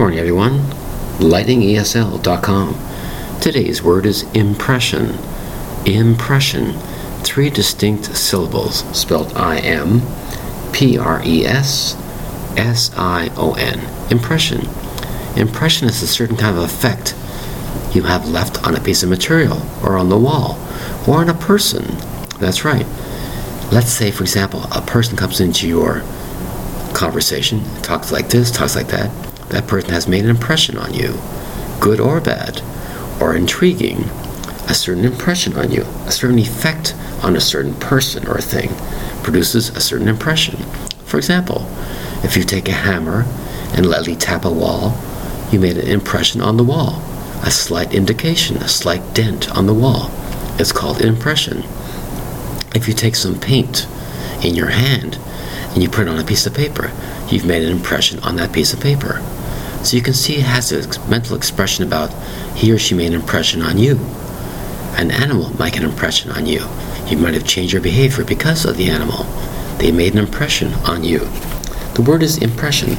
morning, everyone. LightningESL.com. Today's word is impression. Impression. Three distinct syllables spelled I M P R E S S I O N. Impression. Impression is a certain kind of effect you have left on a piece of material, or on the wall, or on a person. That's right. Let's say, for example, a person comes into your conversation, talks like this, talks like that. That person has made an impression on you, good or bad, or intriguing, a certain impression on you, a certain effect on a certain person or thing produces a certain impression. For example, if you take a hammer and lightly tap a wall, you made an impression on the wall, a slight indication, a slight dent on the wall. It's called an impression. If you take some paint in your hand and you put it on a piece of paper, you've made an impression on that piece of paper. So you can see it has a mental expression about he or she made an impression on you. An animal make an impression on you. You might have changed your behavior because of the animal. They made an impression on you. The word is impression,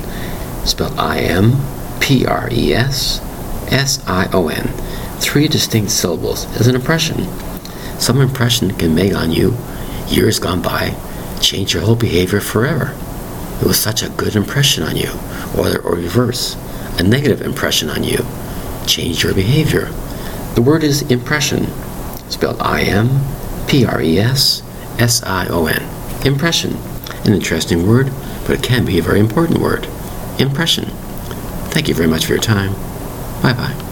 spelled I M P R E S S I O N. Three distinct syllables is an impression. Some impression can make on you, years gone by, change your whole behavior forever. It was such a good impression on you, or, or reverse, a negative impression on you, change your behavior. The word is impression, spelled I M P R E S S I O N. Impression. An interesting word, but it can be a very important word. Impression. Thank you very much for your time. Bye bye.